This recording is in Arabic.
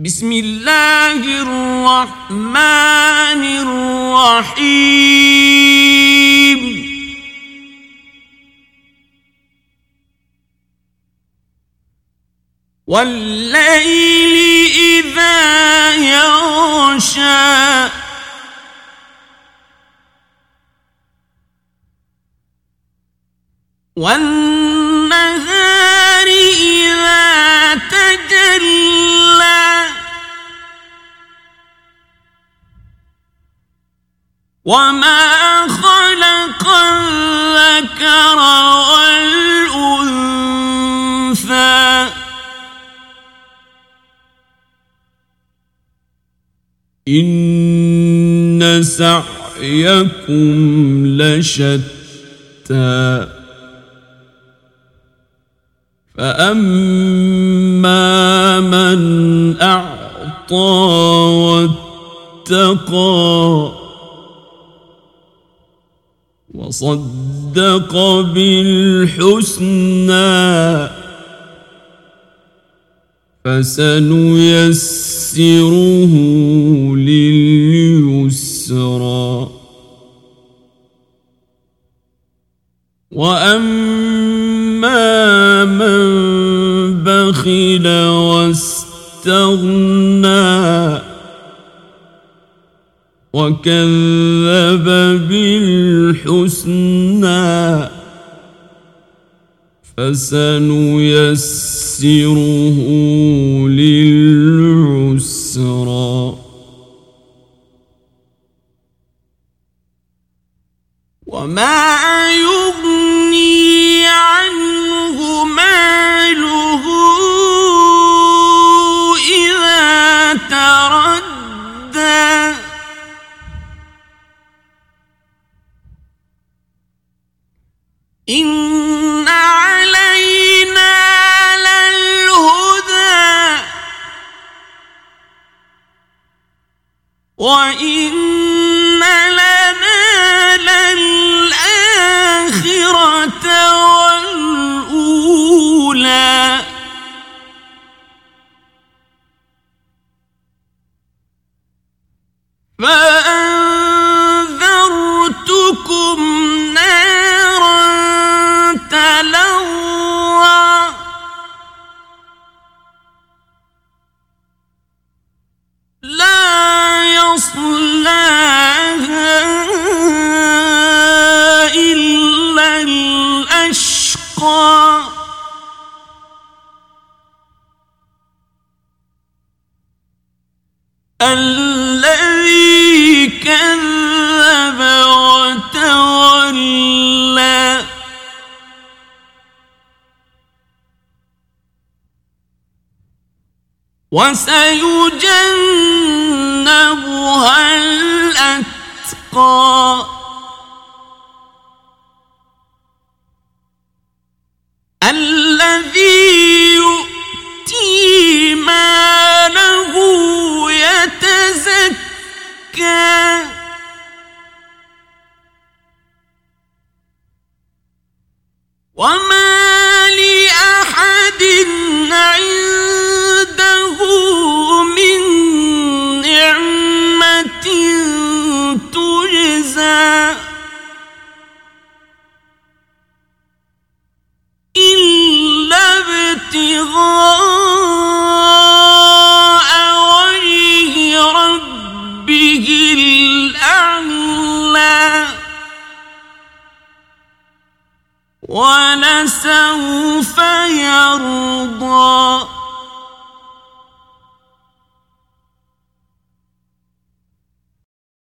بسم الله الرحمن الرحيم. والليل إذا يغشى. والنهار وما خلق الذكر والأنثى. إن سعيكم لشتى. فأما من أعطى واتقى وصدق بالحسنى فسنيسره لليسرى وأما من بخل واستغنى وكذب بالحسنى فسنيسره للعسرى وما إن علينا للهدى وإن لنا للآخرة والأولى الذي كذب وتولى. وسيجنبها الأتقى. وما لأحد عنده من نعمة تجزى إلا ابتغاء وجه ربه الأعلى.